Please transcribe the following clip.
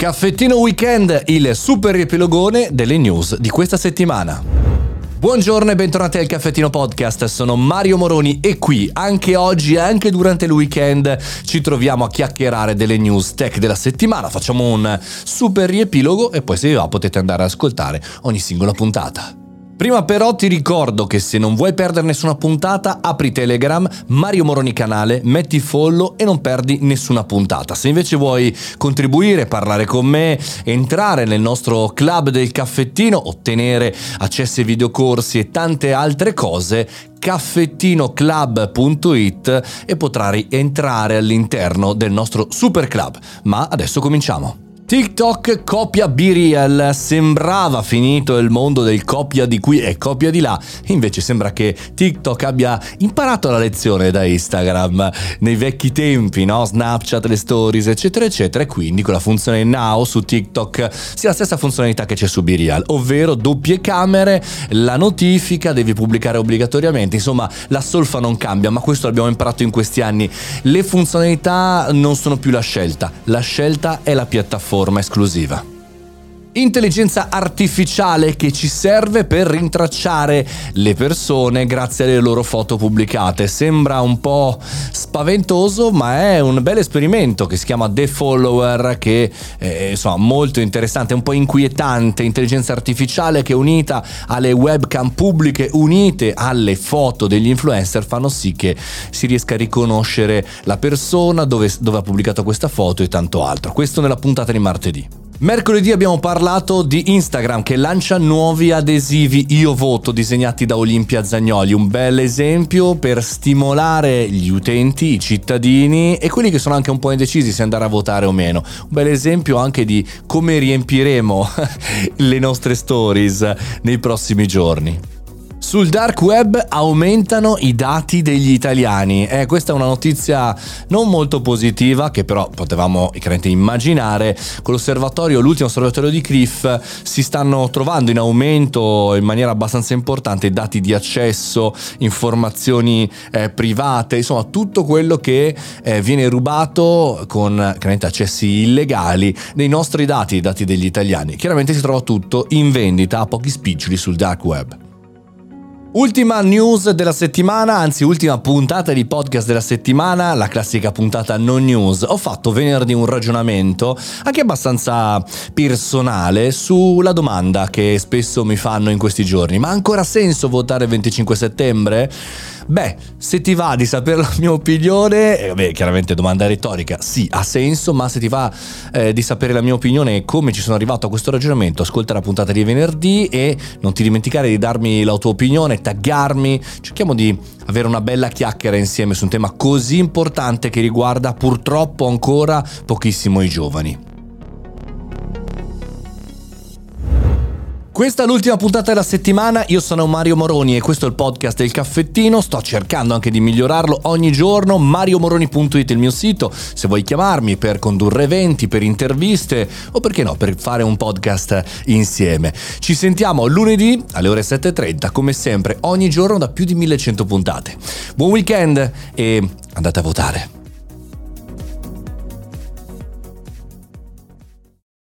Caffettino Weekend, il super riepilogone delle news di questa settimana. Buongiorno e bentornati al Caffettino Podcast, sono Mario Moroni e qui anche oggi e anche durante il weekend ci troviamo a chiacchierare delle news tech della settimana, facciamo un super riepilogo e poi se vi va potete andare ad ascoltare ogni singola puntata. Prima però ti ricordo che se non vuoi perdere nessuna puntata, apri Telegram, Mario Moroni canale, metti follow e non perdi nessuna puntata. Se invece vuoi contribuire, parlare con me, entrare nel nostro club del caffettino, ottenere accessi ai videocorsi e tante altre cose, caffettinoclub.it e potrai entrare all'interno del nostro super club. Ma adesso cominciamo. TikTok copia BeReal, sembrava finito il mondo del copia di qui e copia di là, invece sembra che TikTok abbia imparato la lezione da Instagram. Nei vecchi tempi, no? Snapchat, le stories, eccetera, eccetera, e quindi con la funzione Now su TikTok sia la stessa funzionalità che c'è su BeReal, ovvero doppie camere, la notifica, devi pubblicare obbligatoriamente, insomma la solfa non cambia, ma questo l'abbiamo imparato in questi anni. Le funzionalità non sono più la scelta, la scelta è la piattaforma forma esclusiva. Intelligenza artificiale che ci serve per rintracciare le persone grazie alle loro foto pubblicate. Sembra un po' spaventoso, ma è un bel esperimento che si chiama The Follower, che è insomma, molto interessante, un po' inquietante. Intelligenza artificiale che unita alle webcam pubbliche, unite alle foto degli influencer, fanno sì che si riesca a riconoscere la persona, dove, dove ha pubblicato questa foto e tanto altro. Questo nella puntata di martedì. Mercoledì abbiamo parlato di Instagram che lancia nuovi adesivi Io voto disegnati da Olimpia Zagnoli, un bel esempio per stimolare gli utenti, i cittadini e quelli che sono anche un po' indecisi se andare a votare o meno. Un bel esempio anche di come riempiremo le nostre stories nei prossimi giorni. Sul dark web aumentano i dati degli italiani. Eh, questa è una notizia non molto positiva, che però potevamo chiaramente immaginare. Con l'osservatorio, l'ultimo osservatorio di CRIF, si stanno trovando in aumento in maniera abbastanza importante dati di accesso, informazioni eh, private, insomma tutto quello che eh, viene rubato con chiaramente accessi illegali dei nostri dati, i dati degli italiani. Chiaramente si trova tutto in vendita a pochi spiccioli sul dark web. Ultima news della settimana, anzi ultima puntata di podcast della settimana, la classica puntata non news. Ho fatto venerdì un ragionamento anche abbastanza personale sulla domanda che spesso mi fanno in questi giorni. Ma ha ancora senso votare il 25 settembre? Beh, se ti va di sapere la mia opinione, eh, beh, chiaramente domanda retorica, sì, ha senso, ma se ti va eh, di sapere la mia opinione e come ci sono arrivato a questo ragionamento, ascolta la puntata di venerdì e non ti dimenticare di darmi la tua opinione, taggarmi, cerchiamo di avere una bella chiacchiera insieme su un tema così importante che riguarda purtroppo ancora pochissimo i giovani. Questa è l'ultima puntata della settimana, io sono Mario Moroni e questo è il podcast del caffettino, sto cercando anche di migliorarlo ogni giorno, mariomoroni.it è il mio sito, se vuoi chiamarmi per condurre eventi, per interviste o perché no, per fare un podcast insieme. Ci sentiamo lunedì alle ore 7.30 come sempre ogni giorno da più di 1100 puntate. Buon weekend e andate a votare.